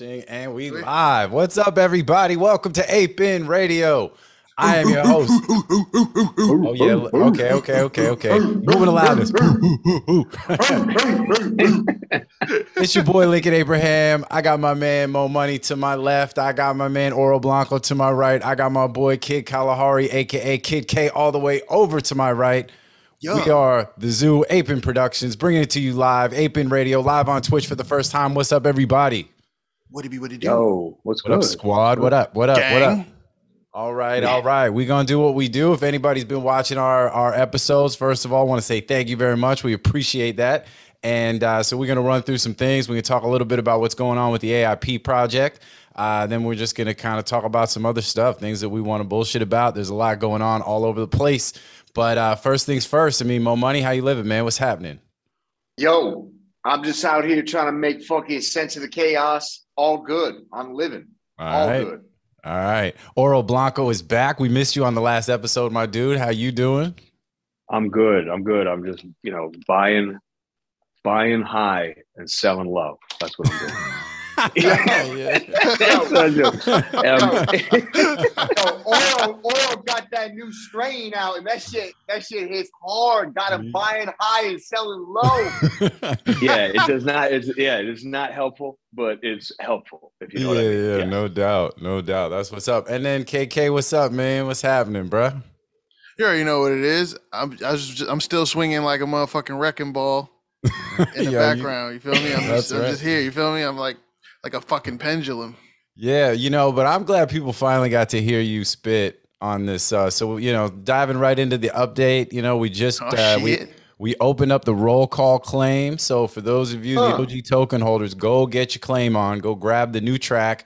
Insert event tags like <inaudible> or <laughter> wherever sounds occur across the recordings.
Launching, launching, and we live. What's up, everybody? Welcome to Ape In Radio. I am your host. <laughs> Oh yeah. Okay. Okay. Okay. Okay. Moving the loudness. <laughs> it's your boy Lincoln Abraham. I got my man Mo Money to my left. I got my man Oro Blanco to my right. I got my boy Kid Kalahari, aka Kid K, all the way over to my right. Yo. We are the Zoo Ape In Productions, bringing it to you live, Ape In Radio, live on Twitch for the first time. What's up, everybody? What it be? What it do? Yo, what's What up, squad? What up? What up? What up? Gang. All right, all right. We're gonna do what we do. If anybody's been watching our our episodes, first of all, I want to say thank you very much. We appreciate that. And uh, so we're gonna run through some things. We can talk a little bit about what's going on with the AIP project. Uh, then we're just gonna kind of talk about some other stuff, things that we want to bullshit about. There's a lot going on all over the place. But uh, first things first. I mean, Mo Money, how you living, man? What's happening? Yo, I'm just out here trying to make fucking sense of the chaos. All good. I'm living. All All right. good. All right. Oro Blanco is back. We missed you on the last episode, my dude. How you doing? I'm good. I'm good. I'm just, you know, buying, buying high and selling low. That's what I'm doing. <laughs> yeah. That's what I'm. Um, Yo, oil, oil got that new strain out, and that shit, that shit hits hard. Got him buying high and selling low. <laughs> yeah, it does not. It's yeah, it's not helpful, but it's helpful if you know yeah, what I mean. yeah, yeah, no doubt, no doubt. That's what's up. And then KK, what's up, man? What's happening, bruh? You already know what it is. I'm I was just, I'm still swinging like a motherfucking wrecking ball <laughs> in the Yo, background. You, feel me? I'm, <laughs> That's just, I'm right. just here. You feel me? I'm like like a fucking pendulum. Yeah, you know, but I'm glad people finally got to hear you spit on this. Uh, so you know, diving right into the update. You know, we just Oh, uh, we we opened up the roll call claim. So for those of you, Huh. the OG token holders, go get your claim on. Go grab the new track.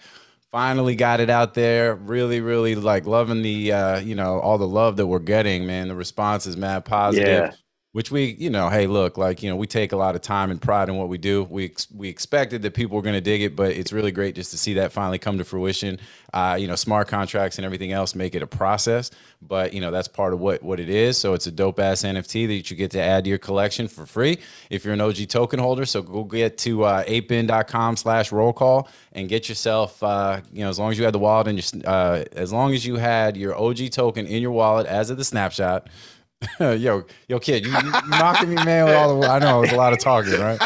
Finally got it out there. Really, really like loving the uh, you know all the love that we're getting. Man, the response is mad positive. Yeah. Which we, you know, hey, look, like you know, we take a lot of time and pride in what we do. We ex- we expected that people were going to dig it, but it's really great just to see that finally come to fruition. Uh, you know, smart contracts and everything else make it a process, but you know that's part of what what it is. So it's a dope ass NFT that you get to add to your collection for free if you're an OG token holder. So go get to uh, apein.com slash roll call and get yourself, uh, you know, as long as you had the wallet and your, uh, as long as you had your OG token in your wallet as of the snapshot. <laughs> yo, yo, kid, you, you knocking me, man. With all the, I know it was a lot of talking, right?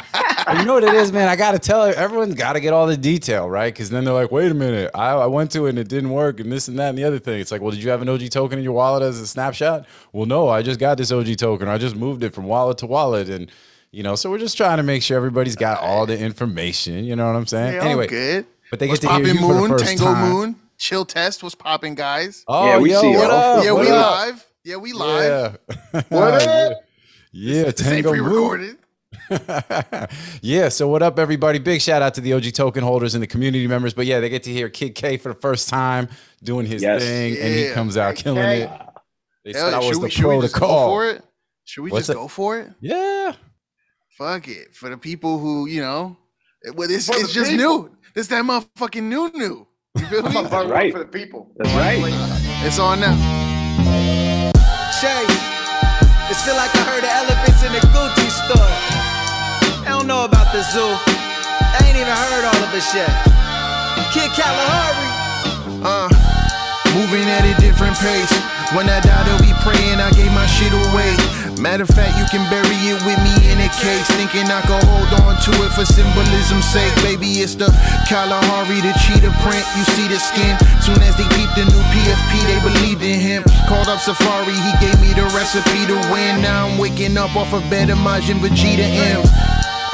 But you know what it is, man. I gotta tell everyone's got to get all the detail, right? Because then they're like, "Wait a minute, I, I went to it and it didn't work, and this and that and the other thing." It's like, well, did you have an OG token in your wallet as a snapshot? Well, no, I just got this OG token. I just moved it from wallet to wallet, and you know, so we're just trying to make sure everybody's got all the information. You know what I'm saying? Yeah, all anyway, good. but they What's get to hear popping you for the moon? first Tango time. moon. Chill test. What's popping, guys? Oh, Yeah, we yo, see what y'all. up? yeah, what we up? live. Yeah, we live. Yeah. <laughs> What yeah. up? Yeah, This Tango Moon. pre-recorded. <laughs> yeah. So what up, everybody? Big shout out to the OG token holders and the community members. But yeah, they get to hear Kid K for the first time doing his Yes. thing, and he comes out Kid killing K. it. They Hell, said I was should the we, should we just go protocol. for it? Should we What's just it? go for it? Yeah. Fuck it. For the people who you know, it, well, it's, it's just people. new. This that motherfucking new new. You feel me? <laughs> right. for the people. That's right. It's on now. Shay, it feel like I heard the elephants in the Gucci store. I don't know about the zoo. I ain't even heard all of this yet. Kid Kalahari. Uh, moving at a different pace. When I die, they'll be praying I gave my shit away. Matter of fact, you can bury it with me in a case. Thinking I can hold on to it for symbolism's sake. Baby, it's the Kalahari, the cheetah print. You see the skin. Soon as they peeped the new PFP, they him. Called up Safari, he gave me the recipe to win. Now I'm waking up off a bed of Majin Vegeta M's.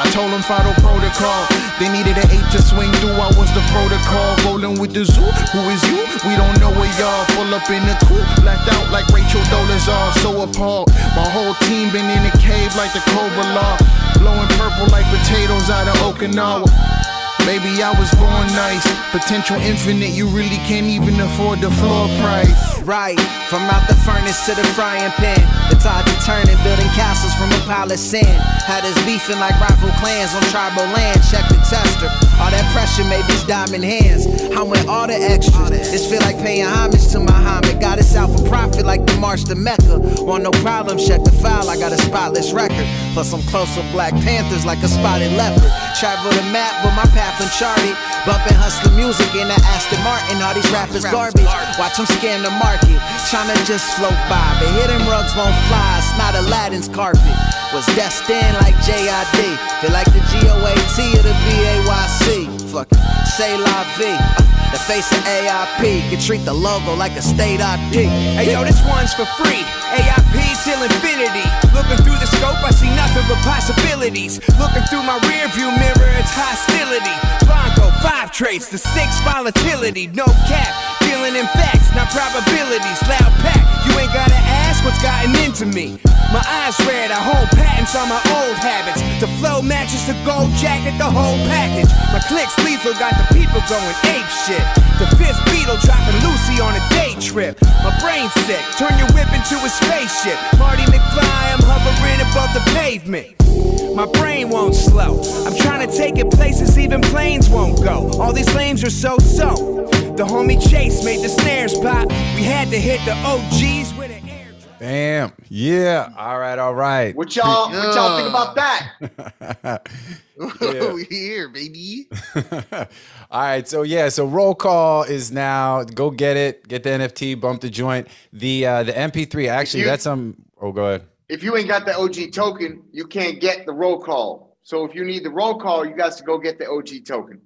I told them follow protocol. They needed an eight to swing through. I was the protocol. Rolling with the zoo. Who is you? We don't know where y'all. Pull up in the coupe. Blacked out like Rachel Dolezal. So appalled. My whole team been in the cave like the Cobra Law. Blowing purple like potatoes out of Okinawa. Maybe I was born nice. Potential infinite. You really can't even afford the floor price. Right, from out the furnace to the frying pan. The tide to turning, building castles from a pile of sand. Had us beefing like rival clans on tribal land. Check the tester. All that pressure made these diamond hands. I'm with all the extras. This feel like paying homage to Muhammad. Got us out for profit like the march to Mecca. Want no problem, check the file. I got a spotless record. Plus, I'm close with Black Panthers like a spotted leopard. Travel the map, but my path uncharted. Bumping hustler music in the Aston Martin. All these rappers garbage. Watch them scan the market. Tryna just float by. But hidden rugs won't fly. It's not Aladdin's carpet. Was destined like JID. Feel like the GOAT of the BAYC. Fuck it. Say la vie. Uh, the face of AIP can treat the logo like a state ID. Hey yo, this one's for free. AIP till infinity. Looking through the scope, I see nothing but possibilities. Looking through my rear view mirror, it's hostility. Blanco, five traits, the six volatility. No cap, dealing in facts, not probabilities. Loud pack, you ain't gotta what's gotten into me. My eyes red, I hold patents on my old habits. The flow matches the gold jacket, the whole package. My clicks lethal, got the people going ape shit. The fifth Beatle dropping Lucy on a day trip. My brain's sick, turn your whip into a spaceship. Marty McFly, I'm hovering above the pavement. My brain won't slow. I'm trying to take it places even planes won't go. All these lanes are so so. The homie Chase made the snares pop. We had to hit the OGs with an air. Bam. Yeah. All right. All right. What y'all, what y'all think about that? <laughs> Yeah. <laughs> we here, baby. <laughs> All right, so yeah, so roll call is now. Go get it, get the NFT, bump the joint. The uh the MP3 actually you- that's some. Oh, go ahead. If you ain't got the OG token, you can't get the roll call. So if you need the roll call, you got to go get the OG token.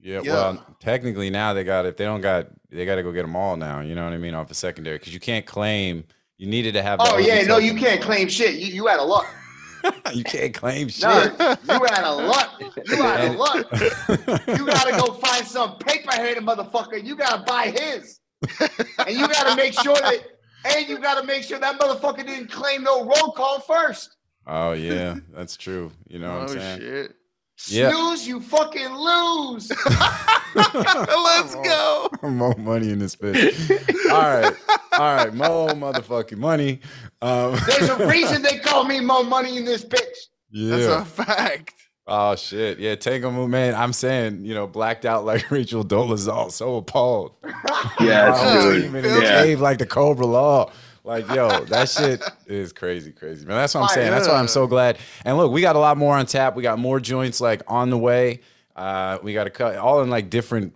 Yeah, Yeah. well, technically now they got if they don't got they got to go get them all now. You know what I mean off a secondary because you can't claim you needed to have. Oh yeah, no, you can't claim shit. You you out of luck. <laughs> you can't claim shit. No, you out of luck. You out of luck. <laughs> You gotta go find some paper headed motherfucker. You gotta buy his, and you gotta make sure that, and you gotta make sure that motherfucker didn't claim no roll call first. oh yeah, that's true. You know what oh I'm saying? shit. Yeah. Snooze, you fucking lose. <laughs> Let's go. More money in this bitch. all right, all right, more motherfucking money. Um, <laughs> There's a reason they call me Mo money in this bitch. yeah. That's a fact. Oh shit! Yeah, Tango Moon, man. I'm saying, you know, blacked out like <laughs> Rachel Dolezal, so appalled. <laughs> Yeah, Wow, it's team good. in the Yeah. cave like the Cobra Law. Like, yo, that shit is crazy, crazy, man. That's what I'm saying. That's why I'm so glad. And look, we got a lot more on tap. We got more joints like on the way. Uh, we got to cut all in like different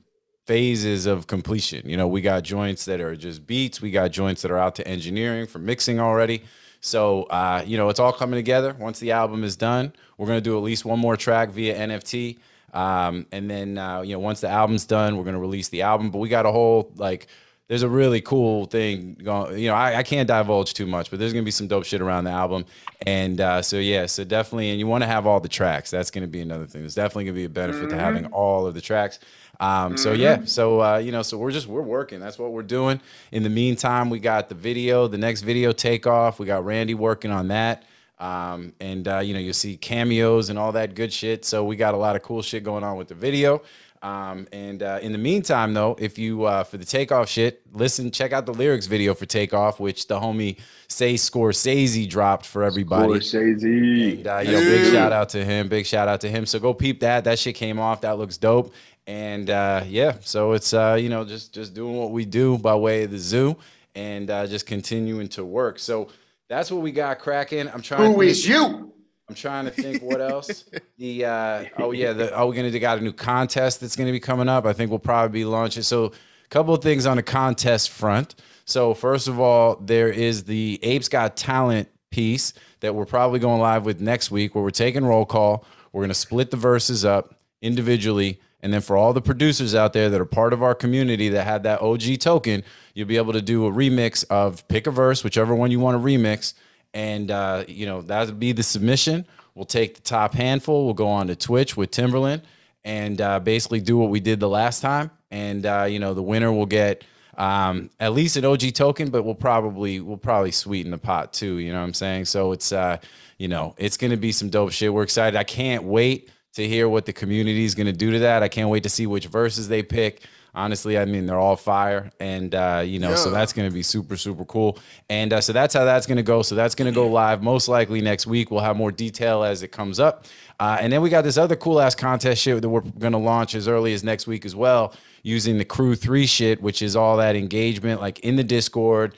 phases of completion. You know, we got joints that are just beats. We got joints that are out to engineering for mixing already. So, uh, you know, it's all coming together. Once the album is done, we're gonna do at least one more track via NFT. Um, and then, uh, you know, once the album's done, we're gonna release the album. But we got a whole like, there's a really cool thing going. You know, I, I can't divulge too much, but there's gonna be some dope shit around the album. And uh, so yeah, so definitely, and you want to have all the tracks. That's gonna be another thing. There's definitely gonna be a benefit to having all of the tracks. Um, so yeah, so uh, you know, so we're just we're working. That's what we're doing. In the meantime, we got the video, the next video takeoff. We got Randy working on that. Um, and uh, you know, you'll see cameos and all that good shit. So we got a lot of cool shit going on with the video. Um, and uh, in the meantime, though, if you uh, for the takeoff shit, listen, check out the lyrics video for takeoff, which the homie Sei Scorseze dropped for everybody. Scorseze. And, uh, yo, big shout out to him. Big shout out to him. So go peep that. That shit came off. That looks dope. And uh, yeah, so it's uh, you know just just doing what we do by way of the zoo, and uh, just continuing to work. So that's what we got cracking. I'm trying. Who to is you? I'm trying to think what else. the uh, oh yeah, the oh we're gonna do got a new contest that's gonna be coming up. I think we'll probably be launching. So a couple of things on the contest front. So first of all, there is the Apes Got Talent piece that we're probably going live with next week, where we're taking roll call. We're gonna split the verses up individually. And then for all the producers out there that are part of our community that had that OG token, you'll be able to do a remix of pick a verse, whichever one you want to remix and uh, you know that'll be the submission. We'll take the top handful. We'll go on to Twitch with Timbaland and uh, basically do what we did the last time. And uh, you know the winner will get um, at least an OG token, but we'll probably we'll probably sweeten the pot too. You know what I'm saying? So it's uh, you know it's gonna be some dope shit. We're excited. I can't wait to hear what the community is gonna do to that. I can't wait to see which verses they pick. honestly, I mean, they're all fire, and uh, you know, so that's going to be super super cool. And uh, so that's how that's going to go. So that's going to go live most likely next week. We'll have more detail as it comes up. Uh, and then we got this other cool ass contest shit that we're going to launch as early as next week as well, using the Crew3 shit, which is all that engagement like in the Discord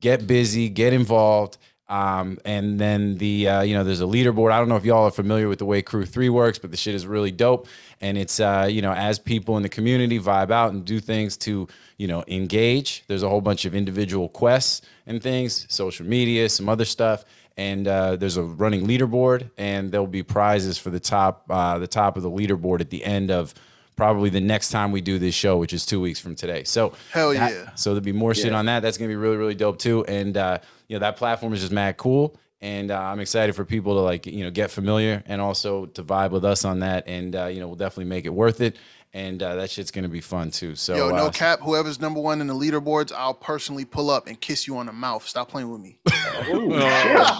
get busy, get involved. Um, and then the uh, you know there's a leaderboard. I don't know if y'all are familiar with the way Crew3 works, but the shit is really dope. And it's uh, you know as people in the community vibe out and do things to you know engage. There's a whole bunch of individual quests and things, social media, some other stuff. And uh, there's a running leaderboard, and there'll be prizes for the top uh, the top of the leaderboard at the end of probably the next time we do this show, which is two weeks from today. So Hell that- yeah. so there'll be more shit on that. That's gonna be really, really dope too. And uh, you know, that platform is just mad cool. And uh, I'm excited for people to like, you know, get familiar and also to vibe with us on that. And uh, you know, we'll definitely make it worth it. And uh, that shit's gonna be fun too. So Yo, no uh, cap. Whoever's number one in the leaderboards, I'll personally pull up and kiss you on the mouth. Stop playing with me. <laughs> Oh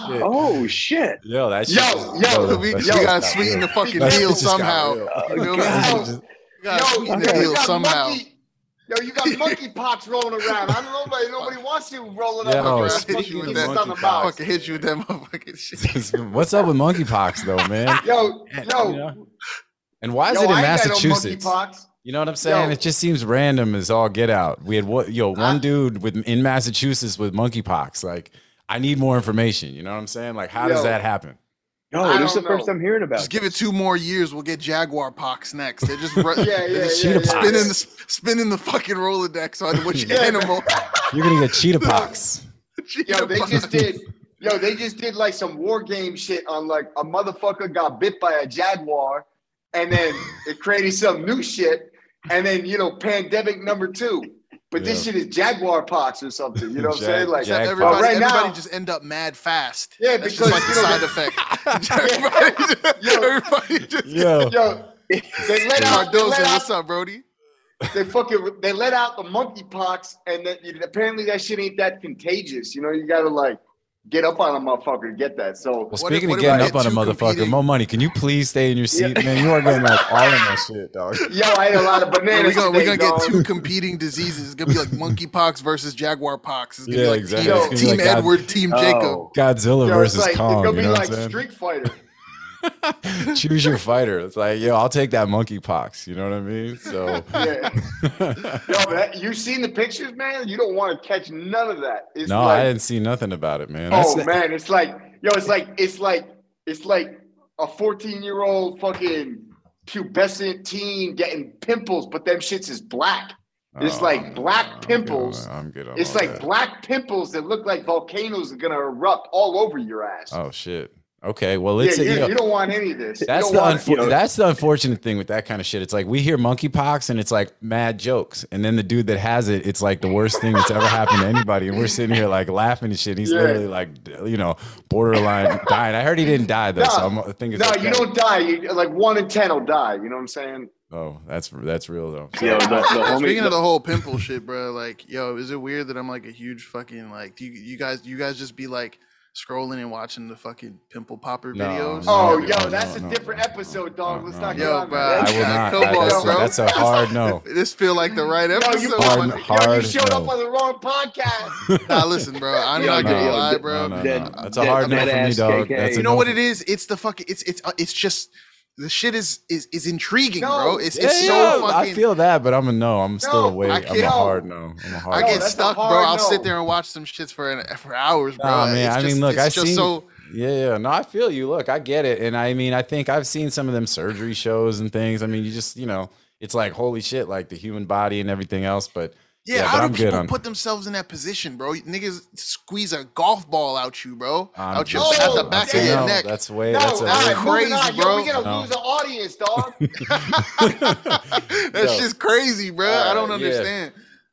shit! Oh shit! Yo, that shit Yo, just- yo, that we, we gotta got sweeten the fucking deal just got somehow. You know what I'm? We gotta Yo, sweeten the deal somehow. monkey. Yo, you got monkeypox <laughs> rolling around. I don't know, nobody, nobody wants you rolling Yo, up. Oh, I'll hit you with monkeypox that. on the monkeypox. Fucking hit you with that motherfucking shit. <laughs> What's up with monkeypox though, man? Yo, And, yo. And why is yo, it in I ain't got no Massachusetts? You know what I'm saying? Yo. It just seems random as all get out. We had what yo one I- dude with in Massachusetts with monkeypox. Like, I need more information. You know what I'm saying? Like, how does that happen? Yo, I this is the don't first know. I'm hearing about. Just give it two more years, we'll get Jaguar pox next. They're just, ru- Yeah, they're yeah, just yeah, yeah. <laughs> pox. spinning the spinning the fucking Rolodex on <laughs> which Yeah, man. animal. <laughs> You're gonna get cheetah pox. Yo, they just did. Yo, they just did like some war game shit on like a motherfucker got bit by a jaguar, and then it created some new shit, and then you know pandemic number two. But this shit is jaguar pox or something. You know what I'm <laughs> saying? Like, jag- Everybody, right everybody now- just end up mad fast. Yeah, That's because, just like the you know, side effect. <laughs> <laughs> everybody, Yo. everybody just Yo, yo, they let out, they Cardozo, let what's up, Brody? they fucking, they let out the monkey pox, and then apparently that shit ain't that contagious. You know, you gotta like get up on a motherfucker to get that. So well, What speaking if- of what if getting up on a motherfucker, competing- Mo Money, can you please stay in your seat, Yeah. man? You are getting like <laughs> all in that shit, dog. Yo, I ate a lot of We're bananas. gonna, we're gonna get two competing diseases. It's gonna be like monkeypox versus jaguar pox. It's gonna Yeah, be like exactly. Team, It's gonna be team like God- Edward, Team oh. Jacob. Oh, Godzilla Yo, versus like, Kong. It's gonna You be know what like I'm saying? Street Fighter. <laughs> Choose your fighter. It's like, yo, I'll take that monkeypox. You know what I mean? So, <laughs> Yeah. Yo, you seen the pictures, man? You don't want to catch none of that. It's no, like, I didn't see nothing about it, man. oh That's- man, it's like, yo, it's like, it's like, it's like a 14 year old fucking pubescent teen getting pimples, but them shits is black. It's Oh, like black I'm good on pimples. I'm good on It's like that. black pimples that look like volcanoes are gonna erupt all over your ass. Oh shit. Okay. Well, yeah, it's you, you know, you don't want any of this. That's the want- unfor- you know- that's the unfortunate thing with that kind of shit. It's like we hear monkeypox and it's like mad jokes, and then the dude that has it, it's like the worst thing that's ever happened to anybody, and we're sitting here like laughing and shit. He's Yeah. literally like, you know, borderline dying. I heard he didn't die though, so I'm, I think it's No, okay. you don't die. You, like one in ten will die. You know what I'm saying? Oh, that's that's real though. yo, the, the <laughs> homie. Speaking of the whole pimple shit, bro, like, yo, is it weird that I'm like a huge fucking like? Do you, you guys, you guys just be like scrolling and watching the fucking pimple popper No, videos? no. Oh, no, yo, that's no, a different no, episode, dog. no, Let's no, not no. Yo, bro. I will not. Come on, that's, bro. that's a <laughs> hard no. <laughs> This feel like the right Yo, episode. you, Hard- man. yo, you hard showed up on the wrong podcast. <laughs> Nah, listen, bro. I'm Yo, not gonna lie, bro. No, no, no. That's a hard no for me, dog. KK. That's a You know what it is? It's the fucking. It's it's uh, it's just the shit is is is intriguing, No. bro. It's Yeah, it's so fucking. I feel that, but I'm a no. I'm still No, away. I I'm a hard no. I'm a I hard. No, get that's stuck, bro. hard I'll no. sit there and watch some shits for an, for hours, bro. Nah, man. It's I just- mean, look, I just seen. so. Yeah, yeah. No, I feel you. Look, I get it, and I mean, I think I've seen some of them surgery shows and things. I mean, you just, you know, it's like holy shit, like the human body and everything else. But Yeah, Yeah, how do I'm people on- put themselves in that position, bro? Niggas squeeze a golf ball out you, bro, I'm out your just- at the back of that's a your no. neck. That's way. No, that's a all right, way- moving crazy, on. Yo, bro. we gonna No. lose an audience, dog. <laughs> <laughs> that Yo. shit's crazy, bro. I don't yeah.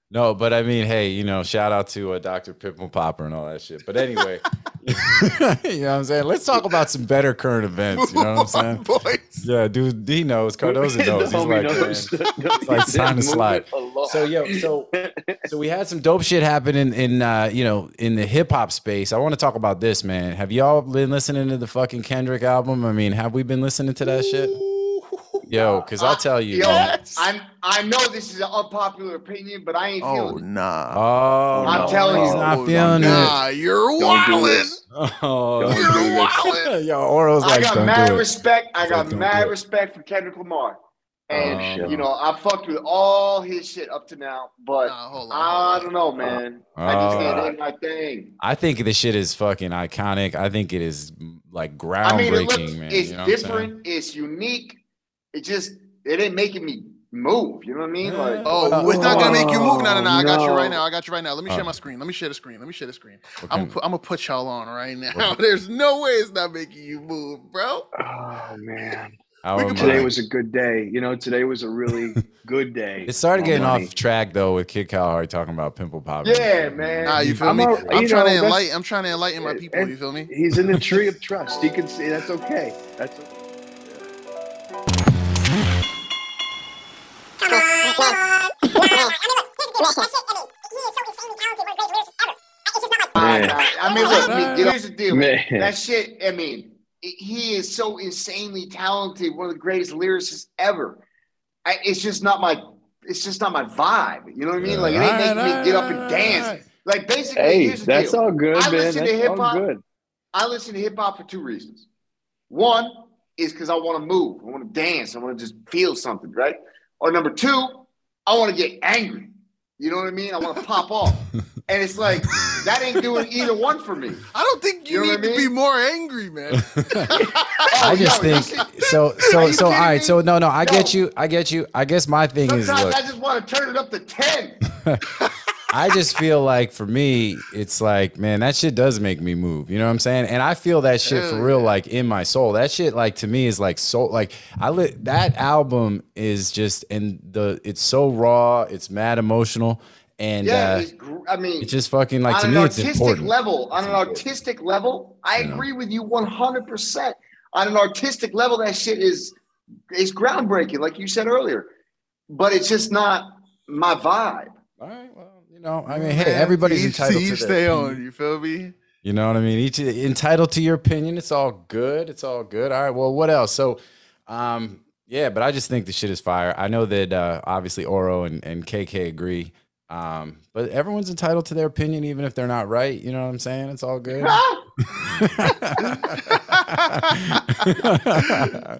No, but I mean, hey, you know, shout out to uh, Dr. Pimple Popper and all that shit. But anyway, <laughs> <laughs> you know what I'm saying? Let's talk about some better current events. You know what I'm <laughs> saying? Boys. Yeah, dude, he knows. Cardozo knows. He's like, knows. it's like time to slide. So yo, so so we had some dope shit happen in in uh, you know in the hip hop space. I want to talk about this, man. Have y'all been listening to the fucking Kendrick album? I mean, have we been listening to that shit? Yo, because I'll tell you. Yo, man. I'm, I know this is an unpopular opinion, but I ain't Oh feeling it. nah. Oh, I'm no, telling he's you. not Oh, feeling it. Nah, you're Don't do wildin'. Oh, You're wildin'. <laughs> yo, Oro's I got mad respect. I got Don't mad respect for Kendrick Lamar. And Oh, you know, I fucked with all his shit up to now, but Nah, hold on. I don't know, man. I just Oh. can't ain't my thing. I think this shit is fucking iconic. I think it is like groundbreaking, I mean, it looks, man. it's you know what I'm saying? different. It's unique. It just it ain't making me move. You know what I mean? Like, Oh, Oh, it's not gonna make you move. No, no, no. I got you right now. I got you right now. Let me share Oh. my screen. Let me share the screen. Let me share the screen. What I'm gonna put, I'm gonna put y'all on right now. <laughs> There's no way it's not making you move, bro. Oh man. how we am can Today was a good day. You know, today was a really <laughs> good day. It started getting money. off track though with Kid Kalahari talking about pimple popping. Yeah, man. Nah, you feel I'm me? all- I'm you trying know, to enlighten. I'm trying to enlighten my people. You feel me? He's in the tree of trust. He can see that's okay. That's okay. Man. I- I mean, look, I mean, you know, here's the deal. Man. That shit, I mean, he is so insanely talented, one of the greatest lyricists ever. I, it's just not my, it's just not my vibe. You know what I mean? Like, it ain't making me get up and dance. Like, basically, Hey, here's the that's deal. all good, I man. listen to That's all hip-hop. good. I listen to hip hop for two reasons. One is because I want to move, I want to dance, I want to just feel something, right? Or number two, I want to get angry. You know what I mean? I want to pop off. <laughs> And it's like, that ain't doing either one for me. I don't think you, You know need what I to be more angry, man. <laughs> I oh, just think so. So so. all right, me? So no, no. I get you. I get you. I guess my thing is, look, I just want to turn it up to 10. <laughs> I just feel like for me, it's like, man, that shit does make me move. You know what I'm saying? And I feel that shit for real, like in my soul. That shit, like to me, is like so. Like I lit that album is just and the it's so raw. It's mad emotional, and Yeah, uh, I mean, it's just fucking like to me, it's artistic important. level, on an important. artistic level, I You know. agree with you 100%. On an artistic level, that shit is is groundbreaking, like you said earlier. But it's just not my vibe. All right. Well, you know, I mean, hey, everybody's each- entitled each to stay their on. You feel me? You know what I mean? Each entitled to your opinion. It's all good. It's all good. All right. Well, what else? So, um, yeah, but I just think the shit is fire. I know that uh, obviously Oro and, and KK agree. Um, but everyone's entitled to their opinion, even if they're not right. You know what I'm saying? It's all good. <laughs> <laughs>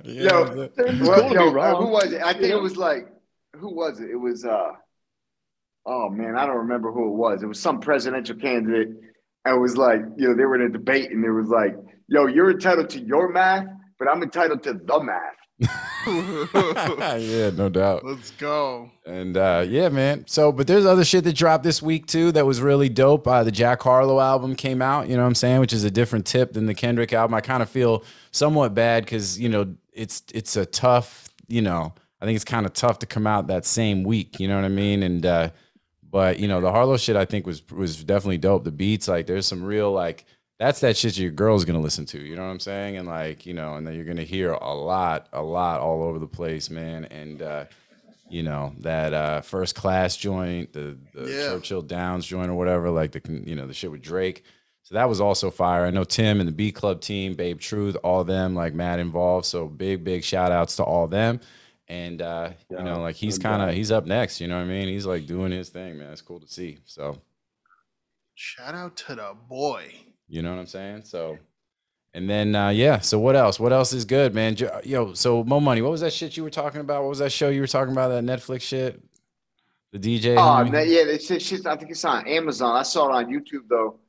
You know what I'm Yo, well, yo, be wrong. who was it? I think know? it was like, who was it? It was, uh, oh man, I don't remember who it was. It was some presidential candidate. And it was like, you know, they were in a debate and it was like, yo, you're entitled to your math, but I'm entitled to the math. <laughs> <laughs> yeah, no doubt. Let's go. And uh, yeah, man. So, but there's other shit that dropped this week too that was really dope. Uh, the Jack Harlow album came out, you know what I'm saying, which is a different tip than the Kendrick album. I kind of feel somewhat bad because you know it's it's a tough, you know, I think it's kind of tough to come out that same week. You know what I mean? And uh, but you know the Harlow shit I think was was definitely dope. The beats, like, there's some real like that's that shit your girl's gonna listen to. You know what I'm saying? And like you know, and then you're gonna hear a lot, a lot all over the place, man. And uh, you know that uh first class joint the, the Yeah. churchill downs joint or whatever like the you know the shit with drake so that was also fire i know tim and the b club team babe truth all them like mad involved so big big shout outs to all them and uh you know like he's kind of he's up next you know what i mean he's like doing his thing man it's cool to see so Shout out to the boy. you know what i'm saying so and then uh yeah so what else what else is good man yo so mo money what was that shit you were talking about what was that show you were talking about that netflix shit the dj Oh, homie? man, yeah, it's shit, shit. I think it's on Amazon. I saw it on YouTube though.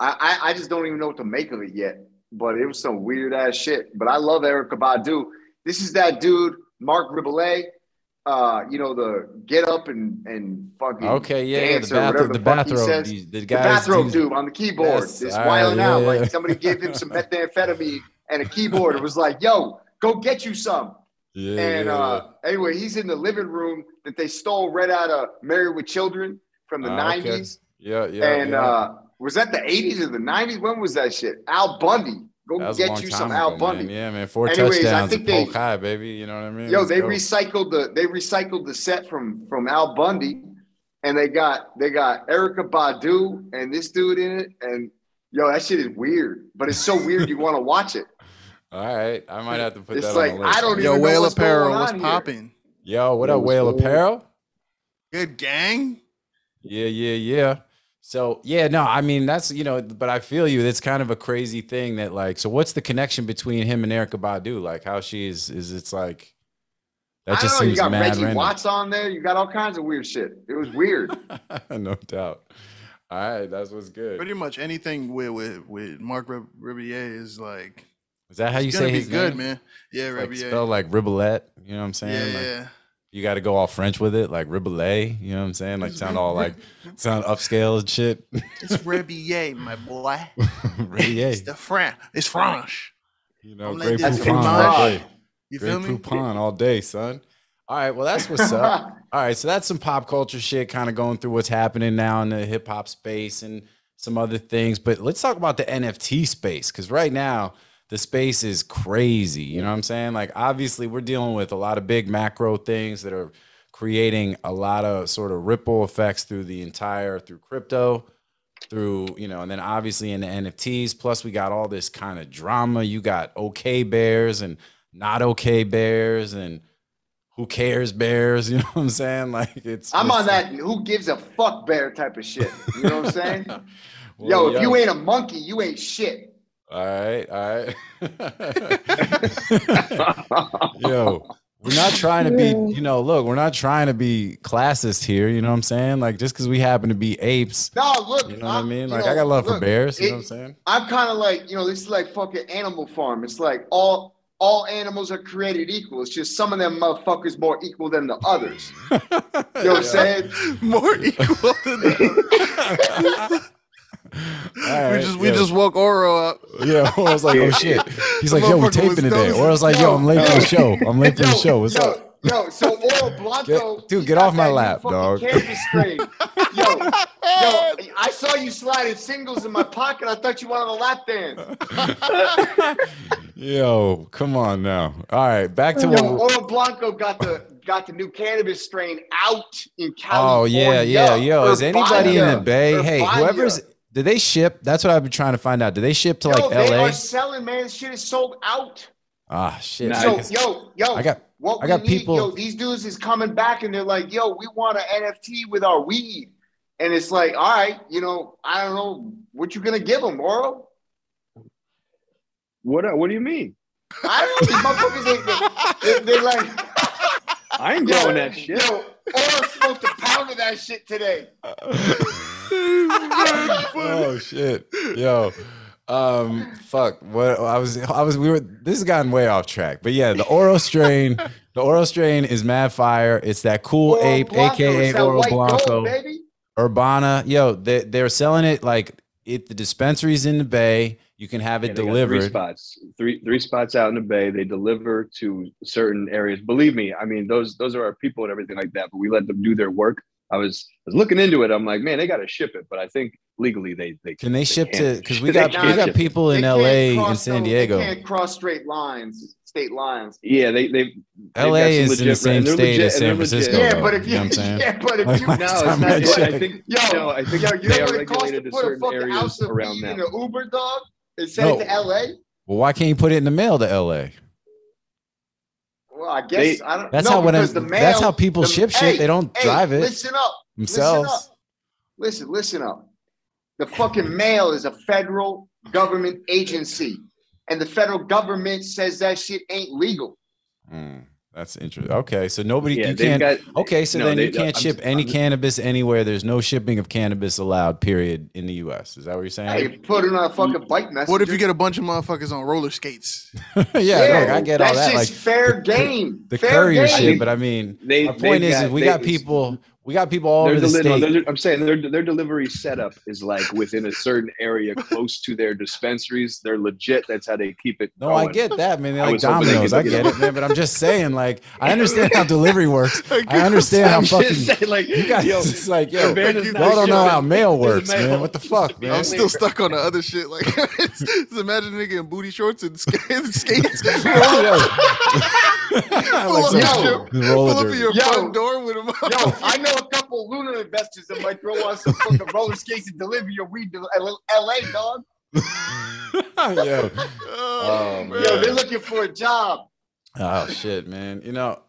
I, I, I just don't even know what to make of it yet. But it was some weird ass shit. But I love Erykah Badu. This is that dude, Mark Riboulet. Uh, you know the get up and and fucking Okay, yeah, yeah, the bathrobe, the fuck he bathrobe, says. the, the the bathrobe he's- dude on the keyboard Yes, is all right, wiling out. yeah, Like somebody gave him some methamphetamine and a keyboard. It was like, yo, go get you some. Yeah, And yeah, uh, anyway, he's in the living room that they stole right out of Married with Children from the Ah, okay. 90s. yeah, yeah, and yeah. uh, was that the 80s or the 90s? When was that shit? Al Bundy. Go That was a long get you some ago, Al man. Bundy. Yeah, man, four Anyways, I touchdowns, think a they- poke high, baby. You know what I mean? Yo, Let's they go. recycled the they recycled the set from from Al Bundy, and they got they got Erykah Badu and this dude in it, and yo, that shit is weird, but it's so weird you want to watch it. <laughs> All right, I might have to put It's that like, on the list. I don't Yo, even know Whale what's Apparel, going what's on here. popping? Yo, what Yo, up, Whale what's? Apparel? Good gang. Yeah, yeah, yeah. So yeah, no, I mean that's you know, but I feel you. It's kind of a crazy thing that like. So what's the connection between him and Erykah Badu? Like how she is is it's like that I just don't know. You got Reggie random. Watts on there. You got all kinds of weird shit. It was weird. <laughs> no doubt. All right, that's what's good. Pretty much anything with with, with Mark Rib- Ribier is like Is that how you say be his good, man. Yeah, It's like Ribier. spelled like Ribbolette. You know what I'm yeah, saying? Like, yeah. You got to go all French with it, like Ribbollet. You know what I'm saying? Like sound all like sound upscale and shit. It's Ribier, my boy. <laughs> Ribbollet. It's the French. It's French. You know, I'm Grey like Poupon all day. You Grey feel me? Poupon all day, son. All right, well, that's what's up. <laughs> All right, so that's some pop culture shit kind of going through what's happening now in the hip hop space and some other things. But let's talk about the NFT space because right now the space is crazy. You know what I'm saying? Like, obviously, we're dealing with a lot of big macro things that are creating a lot of sort of ripple effects through the entire through crypto through you know and then obviously in the nfts plus we got all this kind of drama you got okay bears and not okay bears and who cares bears <laughs> you know what i'm saying like it's I'm it's- on that who gives a fuck bear type of shit. You know what I'm saying? <laughs> Well, yo, if you ain't a monkey, you ain't shit. All right all right <laughs> yo we're not trying to be you know look we're not trying to be classist here you know what i'm saying like just because we happen to be apes No, look. you know what i mean like know, i got love for bears you it- know what i'm saying I'm kind of like, you know, this is like fucking Animal Farm. It's like all all animals are created equal. It's just some of them motherfuckers more equal than the others. <laughs> You know what I'm saying? <laughs> More equal than that. Right, we just we yo. just woke Oro up. Yeah, I was like, oh <laughs> shit. He's like, yo, we motherfucker was taping today. Or I was like, yo, I'm late for the show. I'm late for the show. What's yo, up? Yo, so Oro Blanco, Get- dude, get off my lap, dog. <laughs> Yo, yo, I saw you sliding singles in my pocket. I thought you wanted a lap dance. <laughs> Yo, come on now. All right, back to Yo, what. Oro Blanco got the got the new cannabis strain out in California. Oh yeah, yeah, yo. Is anybody in the Bay? Hey, whoever's. Did they ship? That's what I've been trying to find out. Do they ship to Yo, like they LA? They are selling, man. This shit is sold out. Ah, shit. Nah, So, yo, yo, I got- what I we got need, people- Yo, these dudes is coming back and they're like, yo, we want an NFT with our weed, and it's like, all right, you know, I don't know what you're gonna give them, Oro. What What do you mean? I don't know. These motherfuckers, they, they, they're like, I ain't yo, that shit. Yo, Oro smoked a pound of that shit today. <laughs> oh shit, yo. Um, fuck. What I was, I was, we were. This has gotten way off track, but yeah, the Oro strain, the Oro strain is mad fire. It's that cool Oro ape, Blanco, aka it's that Oro white Blanco, gold, baby. Urbana. Yo, they they're selling it like it. The dispensaries in the Bay. You can have it Yeah, they got Three delivered. spots, three three spots out in the bay. They deliver to certain areas. Believe me, I mean those those are our people and everything like that. But we let them do their work. I was was looking into it. I'm like, man, they got to ship it. But I think legally they they Can they ship to? Because <laughs> we got we got people in L.A. and San those- Diego. They can't cross straight lines, state lines. Yeah, they they. L.A. some is in the same and they're state legit- as San. Francisco. Yeah, though, but if you you, <laughs> know I'm yeah, but if Like, you, last No, it's I not. it- I think Yo, no, I think yo, you they know are what to regulated to put a certain fucking areas of around weed in them. an Uber dog and send No. it to LA? Well, why can't you put it in the mail to L.A.? Well, I guess They- I don't. That's no, how when I'm- the that's how people the- ship shit. They don't hey, drive it Listen up. themselves. Listen up. Listen, listen up. The fucking mail is a federal government agency, and the federal government says that shit ain't legal. Hmm, that's interesting. Okay, so nobody Yeah, you can't. got- okay, so no, then they- you can't I'm- ship any I'm- cannabis anywhere. There's no shipping of cannabis allowed. Period in the U.S. Is that what you're saying? Hey, put it on a mm. fucking bike message. What if you get a bunch of motherfuckers on roller skates? <laughs> yeah, look, I get all that. That's Like just fair game. the fair courier game. shit, but I mean, They- my point they've is, is got- we they- got people. We got people all Their over the deli- no, state. I'm saying their their delivery setup is like within a certain area <laughs> close to their dispensaries. They're legit. That's how they keep it. No, going. I get that, man. They're like was hoping they dominoes. I get get it, man. But I'm just saying, like, I <laughs> understand how delivery works. <laughs> I understand how I'm fucking. just saying, like, You guys, yo, it's like, yo, Urbana's y'all don't know how mail works, mail. man. What the fuck, man? I'm still stuck on the other shit. Like, just imagine a nigga in booty shorts and skates. skates. Like Pull some up, Yo. your, roller pull up derby. in your Yo. front door with him. Yo, I know a couple Luna investors that might throw on some fucking roller skates and deliver your weed to LA, dog. <laughs> Yo. Oh, man. Yo, they're looking for a job. Oh shit, man. You know,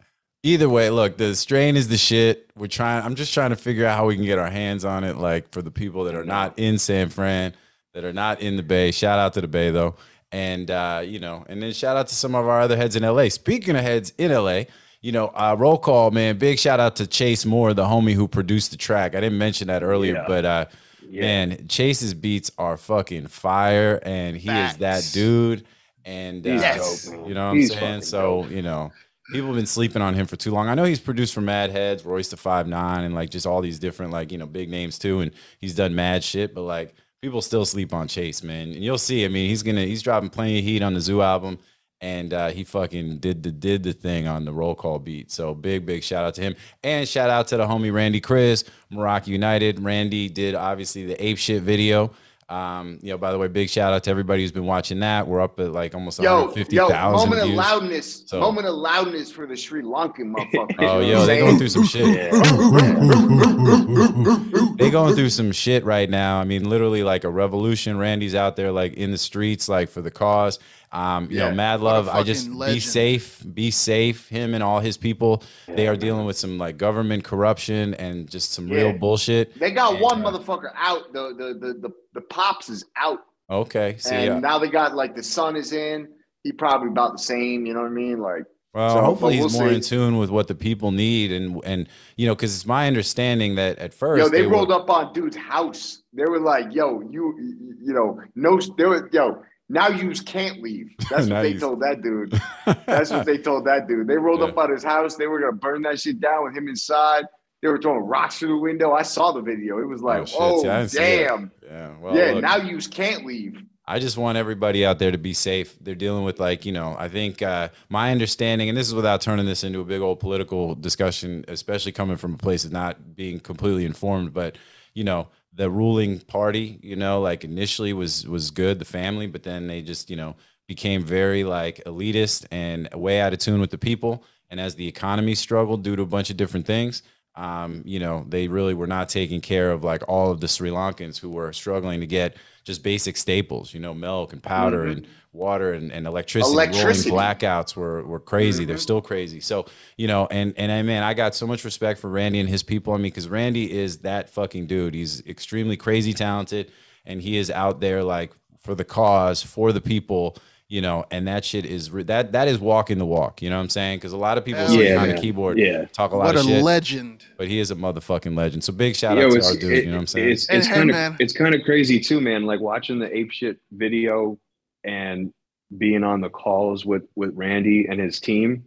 either way, look, the strain is the shit. We're trying I'm just trying to figure out how we can get our hands on it like for the people that are not in San Fran, that are not in the Bay. Shout out to the Bay though. And uh, you know, and then shout out to some of our other heads in LA. Speaking of heads in LA, you know, uh, roll call, man. Big shout out to Chase Moore, the homie who produced the track. I didn't mention that earlier, Yeah. but uh, man, Chase's beats are fucking fire, and he is that dude. And uh, Yes. you know what He's I'm saying? So, dope. you know, people have been sleeping on him for too long. I know he's produced for Mad Heads, Royce the Five Nine, and like just all these different like, you know, big names too. And he's done mad shit, but like people still sleep on Chase, man. And you'll see, I mean, he's gonna he's dropping plenty of heat on the Zoo album. And uh, he fucking did the did the thing on the roll call beat. So big, big shout out to him. And shout out to the homie Randy Chriz, Meraki United. Randy did obviously the ape shit video. Um, you know, by the way, big shout out to everybody who's been watching that. We're up at like almost Yo, yo, 150,000 moment of loudness. So- Moment of loudness for the Sri Lankan <laughs> motherfucker. Oh, yo, they going through some shit. <laughs> they going through some shit right now. I mean, literally like a revolution. Randy's out there like in the streets, like for the cause. Um, you Yeah, know, mad love. I just fucking be safe, be safe. Him and all his people, they are dealing with some like government corruption and just some real bullshit. They got And, one uh, motherfucker out. The the the the, the pops is out, Okay, see, and now they got like the son is in. He probably about the same. You know what I mean? Like Well, So, hopefully he's we'll more see. in tune with what the people need, and and you know, because it's my understanding that at first yo, they, were- rolled up on dude's house. They were like, "Yo, you you- know, no, they were yo." Now you can't leave. <laughs> That's what they told that dude. <laughs> That's what they told that dude. They rolled Yeah. up on his house. They were gonna burn that shit down with him inside. They were throwing rocks through the window. I saw the video. It was oh, like, oh, didn't see that. damn. Yeah, well, yeah, look, now you can't leave. I just want everybody out there to be safe. They're dealing with like, you know, I think uh, my understanding, and this is without turning this into a big old political discussion, especially coming from a place of not being completely informed, but you know, the ruling party, you know, like initially was was good, the family, but then they just, you know, became very like elitist and way out of tune with the people. And as the economy struggled due to a bunch of different things, um, you know, they really were not taking care of like all of the Sri Lankans who were struggling to get just basic staples, you know, milk and powder and water and, and electricity. Electricity. Rolling blackouts were, were crazy. They're still crazy. So, you know, and, and I, man, I got so much respect for Randy and his people. I mean, because Randy is that fucking dude. He's extremely crazy talented and he is out there like for the cause, for the people, you know, and that shit is that that is walking the walk. You know what I'm saying? Because a lot of people Hell sitting yeah, behind man. the keyboard Yeah. talk a lot What of a shit legend. but he is a motherfucking legend. So big shout Yo, out to our dude. it- you know what I'm saying? It's, it's kind of man. it's kind of crazy too, man. Like watching the ape shit video and being on the calls with with Randy and his team.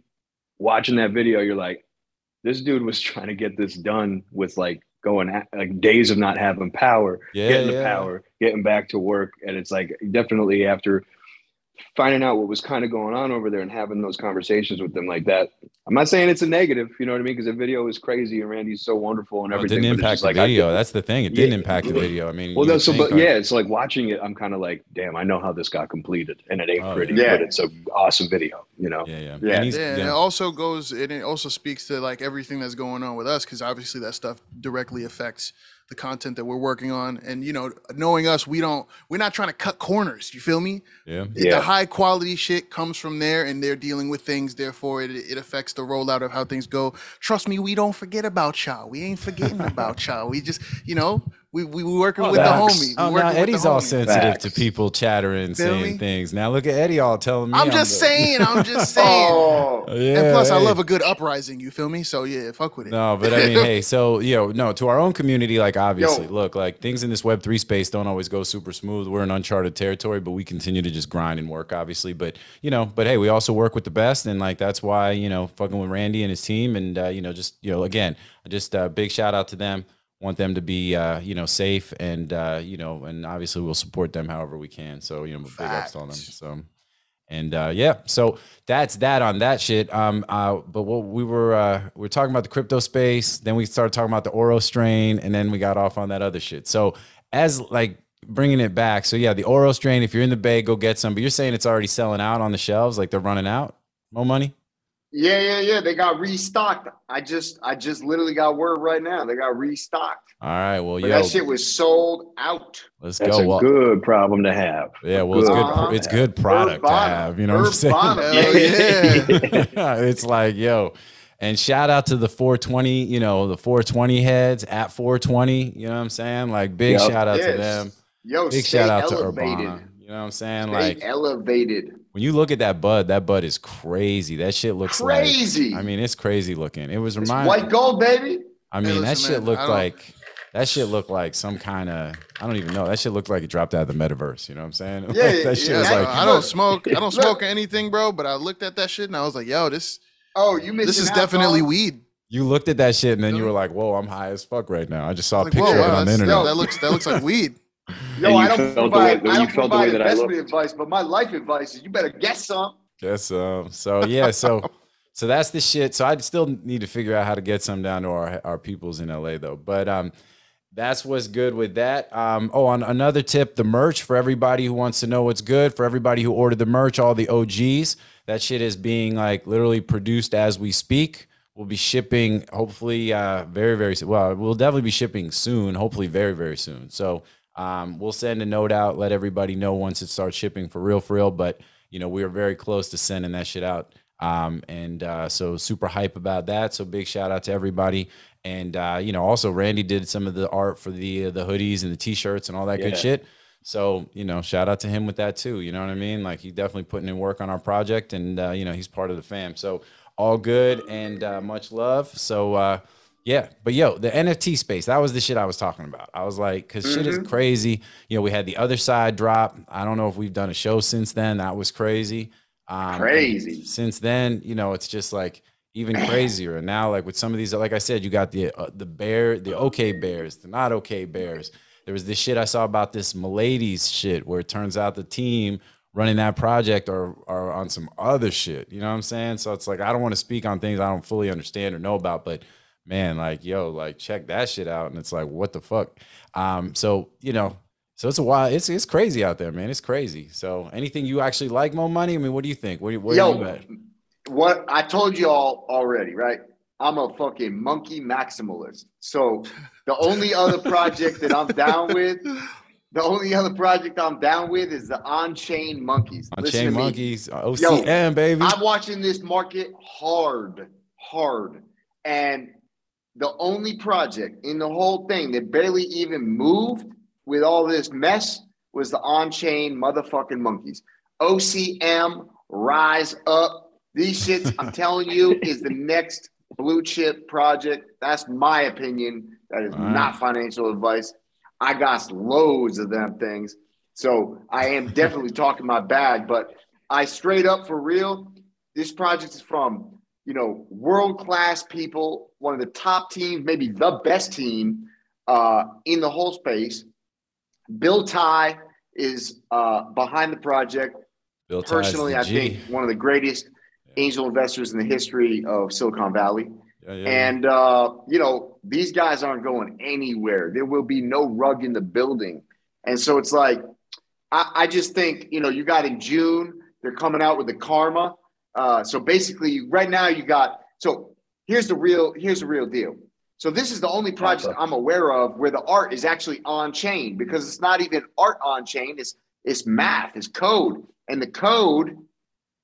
Watching that video, you're like, this dude was <laughs> trying to get this done with like going at, like days of not having power, yeah, getting yeah. the power, getting back to work, and it's like definitely after finding out what was kind of going on over there and having those conversations with them like that. I'm not saying it's a negative, you know what I mean? Because the video is crazy and Randy's so wonderful and Well, it everything. didn't impact the like, video. could- That's the thing. It didn't Yeah. impact the video. I mean, well, you that's so, think, but yeah, it's like watching it. I'm kind of like, damn, I know how this got completed, and it ain't Oh, pretty, yeah. but it's a awesome video, you know. yeah, yeah, Yeah. And and it also goes and it also speaks to like everything that's going on with us because obviously that stuff directly affects the content that we're working on. And you know, knowing us, we don't we're not trying to cut corners. You feel me? yeah. Yeah. The high quality shit comes from there, and they're dealing with things. Therefore, it, it affects the rollout of how things go. Trust me, we don't forget about y'all. We ain't forgetting about y'all. We just, you know, we we we working Oh, with the facts. homie. Oh, now with the Eddie's all homie. sensitive to people chattering, Feel saying me? things. Now look at Eddie all telling me. I'm just the- saying. I'm just <laughs> saying. Oh, Yeah, and plus, I love a good uprising. You feel me? So yeah, fuck with it. No, but I mean, <laughs> hey, so you know, no, to our own community, like obviously, Yo. look, like things in this Web three space don't always go super smooth. We're in uncharted territory, but we continue to just grind and work, obviously. But you know, but hey, we also work with the best, and like that's why you know, fucking with Randy and his team, and uh, you know, just you know, again, just uh, big shout out to them. Want them to be, uh, you know, safe, and uh, you know, and obviously we'll support them however we can. So you know, big ups on them. So. And uh, yeah, so that's that on that shit. Um, uh, but what we were uh, we were talking about the crypto space, then we started talking about the Oro strain, and then we got off on that other shit. So as like bringing it back, so yeah, the Oro strain. If you're in the Bay, go get some. But you're saying it's already selling out on the shelves, like they're running out. More money. Yeah, yeah, yeah. They got restocked. I just, I just literally got word right now. They got restocked. All right. Well, But yo, that shit was sold out. let's That's go. a Well, good problem to have. yeah. Well, it's good. Uh-huh. It's good product to have. You know what I'm saying? <laughs> Yeah. it's like, yo, and shout out to the 420, you know, the 420 heads at 420. You know what I'm saying? Like, big Yep. shout out to them. Yo, Big shout out to. Urbana. You know what I'm saying? Stay Like, elevated. When you look at that bud, that bud is crazy. That shit looks Crazy. like. I mean, it's crazy looking. It was It's remind. white gold, baby. I mean, that listen, shit man, looked like. That shit looked like some kind of. I don't even know. That shit looked like it dropped out of the metaverse. You know what I'm saying? <laughs> Yeah, Like, that shit Yeah, was bro, like. I don't smoke. I don't smoke anything, bro. But I looked at that shit and I was like, "Yo, this Oh, you missed this is definitely weed." You looked at that shit and then you were like, "Whoa, I'm high as fuck right now." I just saw a Like, picture whoa, of it on the that's- internet. that looks that looks like <laughs> weed. <laughs> Yo, And I don't felt the provide, way- I you don't felt the way provide that I investment looked. advice, but my life advice is you better get some. Yes. some. So yeah. So <laughs> so that's the shit. So I still need to figure out how to get some down to our our peoples in LA though. But um, that's what's good with that. Um. Oh, on another tip, the merch for everybody who wants to know what's good. For everybody who ordered the merch, all the OGs, that shit is being like literally produced as we speak. We'll be shipping hopefully uh very very soon. Well, we'll definitely be shipping soon. Hopefully very very soon. So um, we'll send a note out, let everybody know once it starts shipping for real, for real. But you know, we are very close to sending that shit out. Um, and uh, so super hype about that. So big shout out to everybody. And uh, you know, also Randy did some of the art for the uh, the hoodies and the t-shirts and all that good shit. So you know, shout out to him with that too. You know what I mean? Like he's definitely putting in work on our project, and uh, you know, he's part of the fam. So all good and uh, much love. So uh, yeah, but yo, the NFT space, that was the shit I was talking about. I was like, because shit is crazy. You know, we had the other side drop. I don't know if we've done a show since then. That was crazy. Um, Crazy. Since then, you know, it's just like even crazier. And now, like with some of these, like I said, you got the uh, the bear, the okay bears, the not okay bears. There was this shit I saw about this Miladies shit where it turns out the team running that project are are on some other shit. You know what I'm saying? So it's like I don't want to speak on things I don't fully understand or know about, but man, like yo, like check that shit out, and it's like what the fuck. Um, so you know, so it's a while. It's it's crazy out there, man. It's crazy. So anything you actually like, more Money? I mean, what do you think? What, you Yo, at? what I told you all already, right? I'm a fucking monkey maximalist. So the only other project that I'm down <laughs> with, the only other project I'm down with is the on-chain monkeys. On Listen Chain to. Monkeys, uh, OCM, baby. I'm watching this market hard, hard. And the only project in the whole thing that barely even moved with all this mess was the on chain motherfucking monkeys. OCM, rise up. These shits, I'm <laughs> telling you, is the next blue chip project. That's my opinion. That is right. not financial advice. I got loads of them things. So I am <laughs> definitely talking my bag, but I straight up for real, this project is from, you know, world class people, one of the top teams, maybe the best team uh, in the whole space. Bill Tai is uh, behind the project. Bill Personally, I G. think one of the greatest angel investors in the history of Silicon Valley. Yeah, yeah. And uh, you know, these guys aren't going anywhere. There will be no rug in the building. And so it's like, I, I just think, you know, you got in June, they're coming out with the karma. Uh, so basically, right now you got so here's the real here's the real deal. So this is the only project I'm aware of where the art is actually on chain because it's not even art on chain, it's it's math, it's code. And the code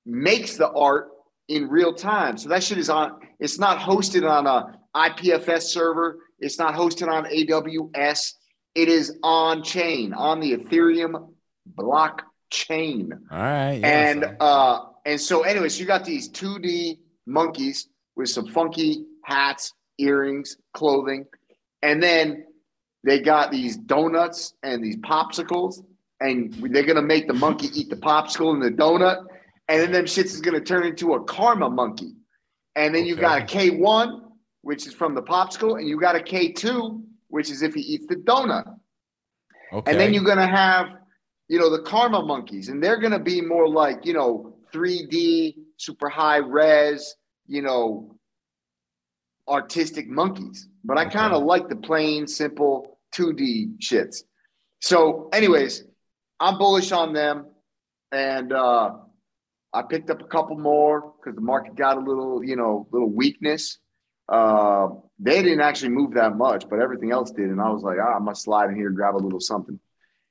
makes the art in real time. So that shit is on, it's not hosted on a IPFS server, it's not hosted on AWS. It is on chain, on the Ethereum blockchain. All right. yeah, And so- uh and so anyways, you got these 2D monkeys with some funky hats, earrings, clothing, and then they got these donuts and these popsicles, and they're gonna make the monkey eat the popsicle and the donut, and then them shits is gonna turn into a karma monkey. And then you got a K1, which is from the popsicle, and you got a K2, which is if he eats the donut. okay. And then you're gonna have, you know, the karma monkeys, and they're gonna be more like, you know, 3D, super high res, you know, artistic monkeys. But I kind of like the plain, simple 2D shits. So, anyways, I'm bullish on them, and uh I picked up a couple more because the market got a little, you know, little weakness. Uh, they didn't actually move that much, but everything else did, and I was like, ah, I must slide in here and grab a little something.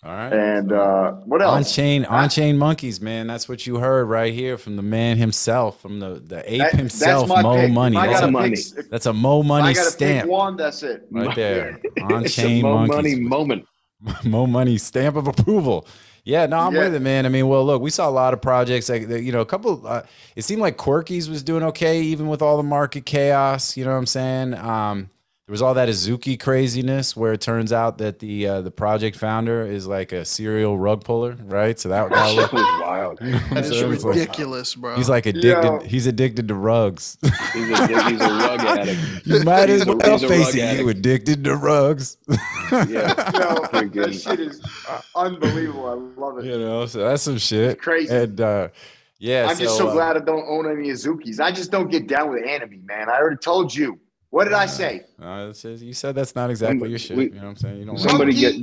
All right. And uh, what else? On chain, on chain monkeys, man. That's what you heard right here from the man himself, from the the ape That- himself, Mo pick. Money. If I a, money. pick- that's a Mo Money gotta stamp pick one. That's it. right there. On <laughs> It's a chain mo- monkeys. money moment. <laughs> Mo Money stamp of approval. Yeah, no, I'm Yeah. with it, man. I mean, well, look, we saw a lot of projects. Like, you know, a couple. Uh, it seemed like Quirkies was doing okay, even with all the market chaos. You know what I'm saying? Um, there was all that Azuki craziness, where it turns out that the uh, the project founder is like a serial rug puller, right? So that guy That was wild. <laughs> That is So it's like- ridiculous, bro. He's like addicted. Yo. He's addicted to rugs. He's a, he's a rug <laughs> addict. you might as well face it. You addict. addicted to rugs. Yeah. <laughs> Yo, Freaking- that shit is uh, unbelievable. I love it. you know, so that's some shit. crazy. And uh, yeah, I'm just so uh, glad I don't own any Azukis. I just don't get down with anime, man. I already told you. What did I say? Uh, it says, you said that's not exactly Somebody- your shit. we- you know what I'm saying? You don't. Somebody Monkey get-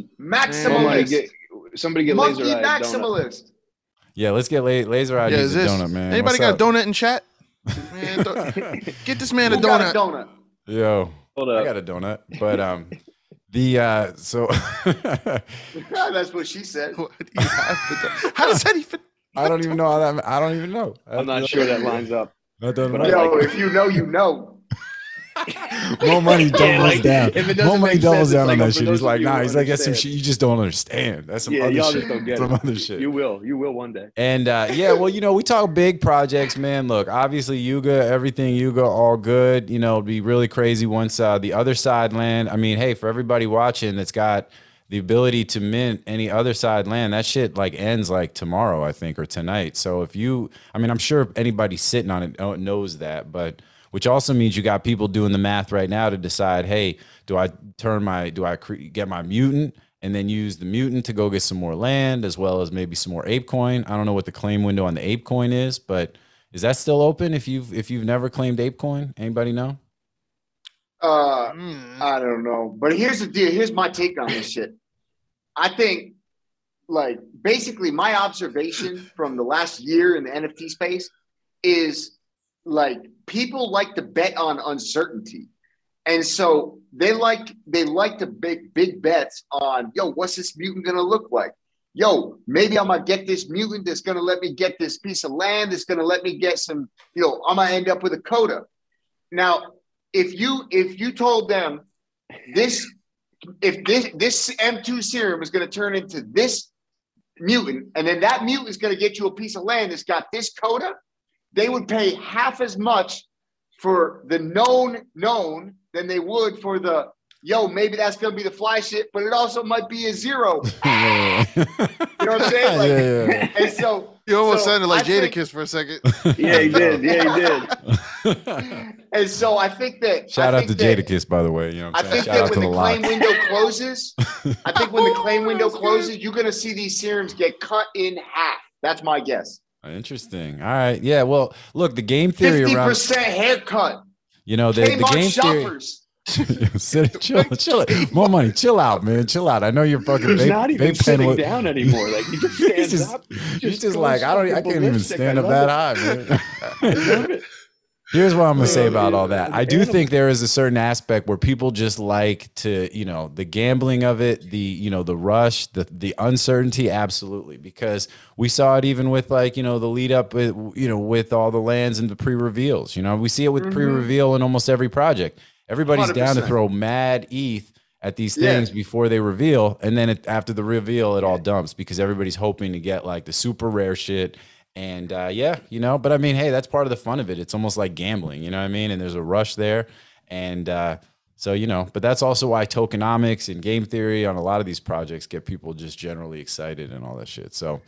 Somebody maximalist. get somebody get Monkey laser eyed donut. maximalist. yeah, let's get la- laser eyed. yeah, use is a this, donut, man. Anybody What's got a up? donut in chat? <laughs> Man, do- get this man a Who got donut. a donut? Yo, Hold up. I got a donut, but um, the uh, so <laughs> <laughs> That's what she said. What do you have for donut? How does that even? I don't even know how that. I don't even know. I'm not sure that lines up. That doesn't But I matter. Yo, like if you know, you know. <laughs> More money doubles Yeah, like, down. More money doubles down it's on that shit. He's like, nah. He's like, that's some shit you just don't understand. That's some Yeah, other y'all shit. just don't get some it. other shit. You will. You will one day. And uh, yeah, well, you know, we talk big projects, man. Look, obviously, Yuga, everything Yuga, all good. You know, it'd be really crazy once uh, the other side land. I mean, hey, for everybody watching that's got the ability to mint any other side land, that shit like ends like tomorrow, I think, or tonight. So if you, I mean, I'm sure anybody sitting on it uh, knows that, but which also means you got people doing the math right now to decide, hey, do I turn my, do I cre- get my mutant? and then use the mutant to go get some more land as well as maybe some more ape coin. I don't know what the claim window on the ape coin is, but is that still open if you've if you've never claimed ape coin? Anybody know? Uh, Mm. I don't know. But here's the deal. Here's my take on this shit. I think, like, basically, my observation from the last year in the NFT space is like people like to bet on uncertainty. And so they like they like to make big bets on, yo, what's this mutant gonna look like? Yo, maybe I'm gonna get this mutant that's gonna let me get this piece of land that's gonna let me get some, you know, I'm gonna end up with a Koda. Now, if you if you told them this if this this M2 serum is to turn into this mutant, and then that mutant is to get you a piece of land that's got this Koda, they would pay half as much for the known known than they would for the yo, maybe that's going to be the fly shit, but it also might be a zero. yeah, <laughs> You know what I'm saying? Like, yeah, yeah. And so You almost so sounded like I think- Jadakiss for a second. <laughs> Yeah, he did. Yeah, he did. <laughs> And so I think that Shout I out to think that- Jadakiss, by the way. You know what I I'm saying? think Shout out that to when the the claim window closes, I think when the claim window closes, you're going to see these serums get cut in half. That's my guess. Interesting. All right. Yeah. Well, look, the game theory Fifty around percent haircut. you know the, the game theory. <laughs> Sit, chill, <laughs> chill. More money. Chill out, man. Chill out. I know you're fucking. He's vape, not even sitting with- down <laughs> anymore. Like he just He's stands just, up. he's just like I don't. I can't even stand up that high, I man. Here's what I'm gonna say about all that. I do think there is a certain aspect where people just like to, you know, the gambling of it, the, you know, the rush, the the uncertainty, absolutely. Because we saw it even with like, you know, the lead up with, you know, with all the lands and the pre-reveals. You know, we see it with pre-reveal in almost every project. Everybody's down to throw mad ETH at these Yeah. things before they reveal, and then it, after the reveal, it all dumps because everybody's hoping to get like the super rare shit. And uh, yeah, you know, but I mean, hey, that's part of the fun of it. It's almost like gambling, you know what I mean? And there's a rush there, and uh, so you know, but that's also why tokenomics and game theory on a lot of these projects get people just generally excited and all that shit. So.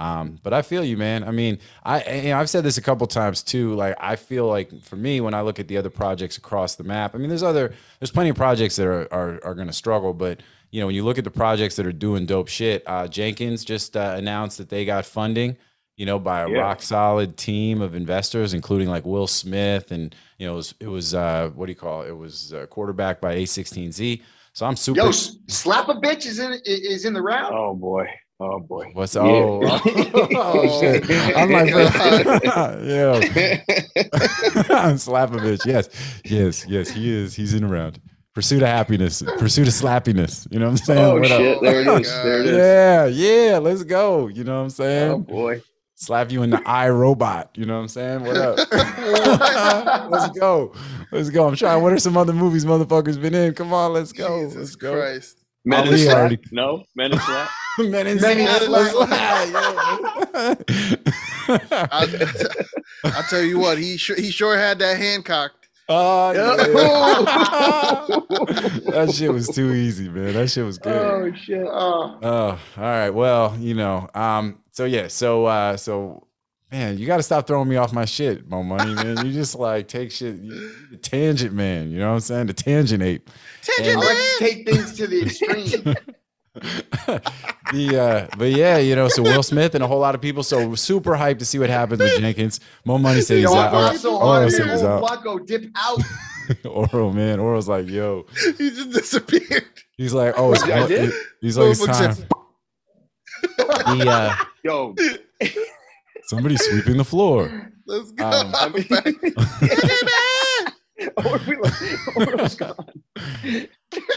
Um, but I feel you, man. I mean, I you know, I've said this a couple times too. Like I feel like for me, when I look at the other projects across the map, I mean, there's other, there's plenty of projects that are are, are going to struggle. But you know, when you look at the projects that are doing dope shit, uh, Jenkins just uh, announced that they got funding. You know, by a Yeah. rock solid team of investors, including like Will Smith, and you know, it was, it was uh, what do you call it? It was uh, quarterback by A16Z. So I'm super. Yo, slap a bitch is in is in the round. Oh boy. Oh boy. What's Yeah. oh, <laughs> oh, shit. <laughs> I'm like, <laughs> yeah, slap a bitch. Yes, yes, yes. He is. He's in around. Pursuit of happiness. Pursuit of slappiness. You know what I'm saying? Oh What up? shit! There it is. There it is. Yeah, yeah. Let's go. You know what I'm saying? Oh boy. Slap you in the eye, robot. You know what I'm saying? What up? <laughs> let's go. Let's go. I'm trying. What are some other movies motherfuckers been in? Come on, let's go. Jesus let's go. Christ. Men in Ali Slack? already- No, men in Slack. <laughs> Men in Men in Slack. Slack. Let's I, I'll tell you what, he sure he sure had that hand cocked. Oh, yeah. <laughs> that shit was too easy, man. That shit was good. oh shit. Oh, Oh, all right. Well, you know, um, so yeah, so uh so man, you gotta stop throwing me off my shit, Mo Money, man. You just like take shit you, the tangent man, you know what I'm saying? The tangent ape. I And, like to take things to the extreme. <laughs> the uh but yeah, you know, so Will Smith and a whole lot of people so super hyped to see what happens with Jenkins. Mo Money said he's out. laughed so Oro hard, said he's out. Blanco dip out. <laughs> Oro, man. Oro's like, yo. He just disappeared. He's like, oh, it's, he's like, it's time. Said, He, uh, <laughs> Yo. somebody's sweeping the floor. Let's go. Um, I mean, Or we like- <laughs> or.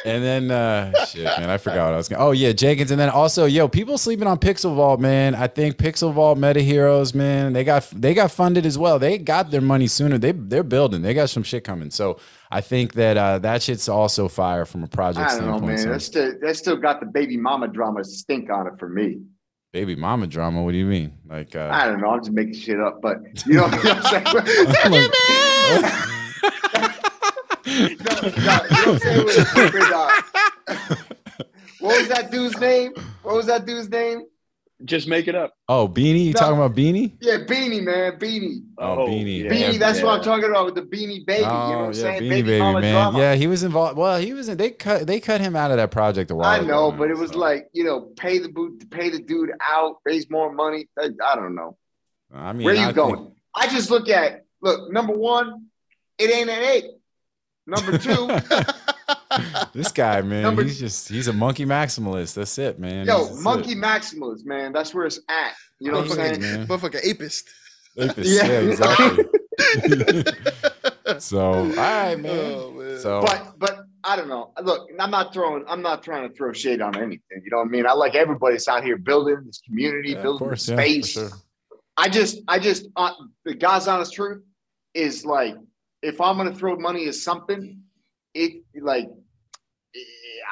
And then uh shit, man, I forgot what I was going. Oh yeah, Jenkins, and then also, yo, people sleeping on Pixel Vault, man. I think Pixel Vault Meta Heroes, man, they got they got funded as well. They got their money sooner. They they're building. They got some shit coming. So I think that uh that shit's also fire from a project I don't know, standpoint. man. so- That's still that still got the baby mama drama stink on it for me. Baby mama drama. What do you mean? Like uh I don't know. I'm just making shit up, but you know what I'm saying. like- no, no, you know what I'm saying? With, with, what was that dude's name? What was that dude's name? Just make it up. oh, Beanie? You No. talking about Beanie? Yeah, Beanie, man, Beanie. Oh, oh Beanie. yeah. Beanie, that's what I'm talking about with the Beanie Baby. you know what Oh I'm yeah, saying? Beanie Baby, Baby, man. drama. Yeah, he was involved. Well, he was. in They cut. They cut him out of that project a while. I ago, know, man, but it was so. like you know, pay the boot, pay the dude out, raise more money. I, I don't know. I mean, Where you I going? think- I just look at look. Number one, it ain't an eight. Number two, <laughs> this guy, man, Number- he's just he's a monkey maximalist. That's it, man. yo, That's monkey it. maximalist, man. That's where it's at. You know what I'm Motherfucker, saying? man. Motherfucker apist. Apis, Yeah. yeah, exactly. <laughs> so, all right, man. Oh, man. So, But but I don't know. Look, I'm not throwing. I'm not trying to throw shade on anything. You know what I mean? I like everybody that's out here building this community, yeah, building course, this yeah, space. sure. I just, I just, uh, the God's honest truth is like, if I'm gonna throw money at something, it like,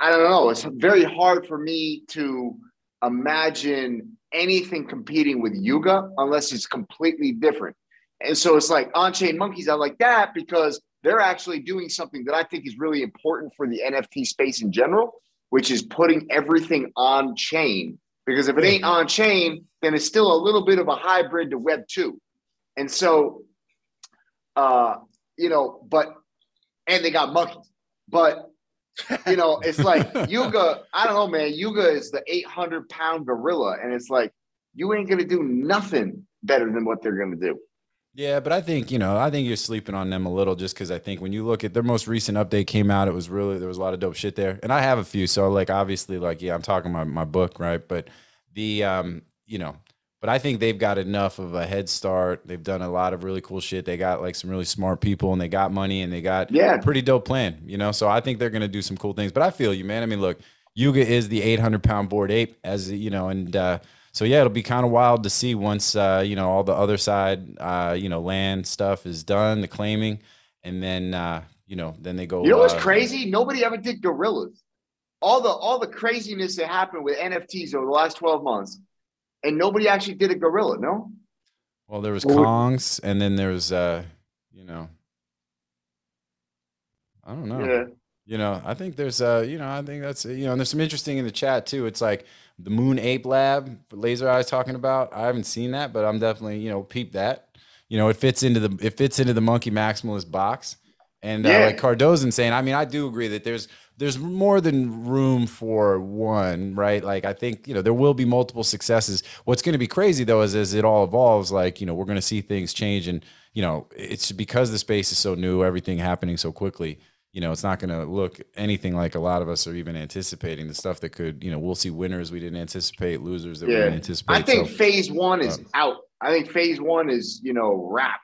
I don't know. It's very hard for me to imagine anything competing with Yuga unless it's completely different. And so it's like on-chain monkeys. I like that because they're actually doing something that I think is really important for the NFT space in general, which is putting everything on chain. Because if it ain't on chain, then it's still a little bit of a hybrid to Web two. And so, uh, you know, but and they got monkeys, but you know, it's like <laughs> Yuga. I don't know, man. Yuga is the 800 pound gorilla, and it's like you ain't gonna do nothing better than what they're gonna do. Yeah, but I think you know, I think you're sleeping on them a little, just because I think when you look at their most recent update came out, it was really there was a lot of dope shit there, and I have a few. So like, obviously, like yeah, I'm talking about my book, right? But the um, you know, but I think they've got enough of a head start. They've done a lot of really cool shit. They got like some really smart people, and they got money, and they got Yeah. a pretty dope plan, you know. So I think they're gonna do some cool things. But I feel you, man. I mean, look, Yuga is the 800 pound bored ape, as you know, and uh, so yeah, it'll be kind of wild to see once uh, you know all the other side, uh, you know, land stuff is done, the claiming, and then uh, you know, then they go. You know what's uh, crazy? Nobody ever did gorillas. All the all the craziness that happened with NFTs over the last 12 months, and nobody actually did a gorilla, no? Well, there was Well, Kongs, and then there was, uh, you know, I don't know. Yeah. You know, I think there's, uh, you know, I think that's, you know, and there's some interesting in the chat too. It's like the Moon Ape Lab, Laser Eyes talking about. I haven't seen that, but I'm definitely, you know, peep that. You know, it fits into the it fits into the Monkey Maximalist box. And uh, like Cardozo's saying, I mean, I do agree that there's there's more than room for one, right? Like I think you know there will be multiple successes. What's going to be crazy though is as it all evolves, like you know we're going to see things change, and you know it's because the space is so new, everything happening so quickly. you know, it's not going to look anything like a lot of us are even anticipating. The stuff that could, you know, we'll see winners we didn't anticipate, losers that we didn't anticipate. I think So, phase one is uh, out. I think phase one is, you know, wrap.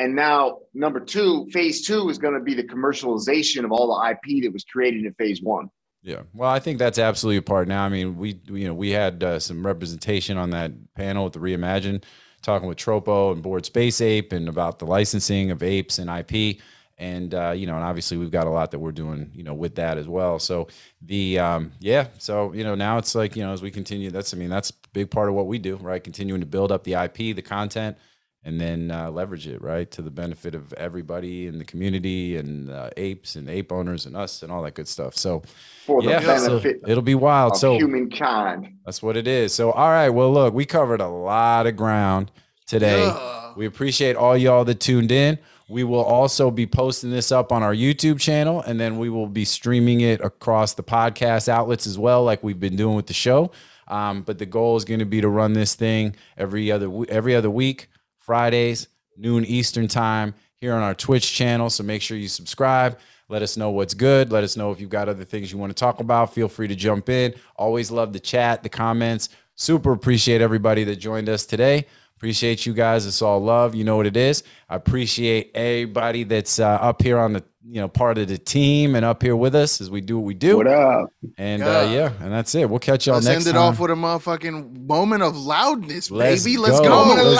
And now number two, phase two is going to be the commercialization of all the IP that was created in phase one. Yeah. Well, I think that's absolutely a part now. I mean, we, you know, we had uh, some representation on that panel at the Reimagine, talking with Tropo and Board Space Ape and about the licensing of apes and IP. And, uh, you know, and obviously we've got a lot that we're doing, you know, with that as well. So the, um, yeah. So, you know, now it's like, you know, as we continue, that's, I mean, that's a big part of what we do, right? Continuing to build up the IP, the content, and then uh, leverage it right to the benefit of everybody in the community and uh, apes and ape owners and us and all that good stuff. So For the yeah, so it'll be wild. So humankind. that's what it is. So all right, well look, we covered a lot of ground today. Yeah. We appreciate all y'all that tuned in. We will also be posting this up on our YouTube channel, and then we will be streaming it across the podcast outlets as well, like we've been doing with the show. Um, but the goal is going to be to run this thing every other every other week, Fridays, noon Eastern time, here on our Twitch channel. So make sure you subscribe. Let us know what's good. Let us know if you've got other things you want to talk about. Feel free to jump in. Always love the chat, the comments. Super appreciate everybody that joined us today. Appreciate you guys. It's all love. You know what it is. I appreciate everybody that's uh, up here on the you know part of the team and up here with us as we do what we do. What up? And Yeah. uh, yeah, and that's it. We'll catch y'all next week. Let's end it time. off with a motherfucking moment of loudness, Let's baby. Let's go. go. Moment of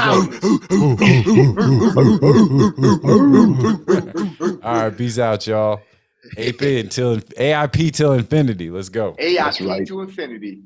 loudness. All right, peace out, y'all. AP until AIP till infinity. Let's go. AIP right. to infinity.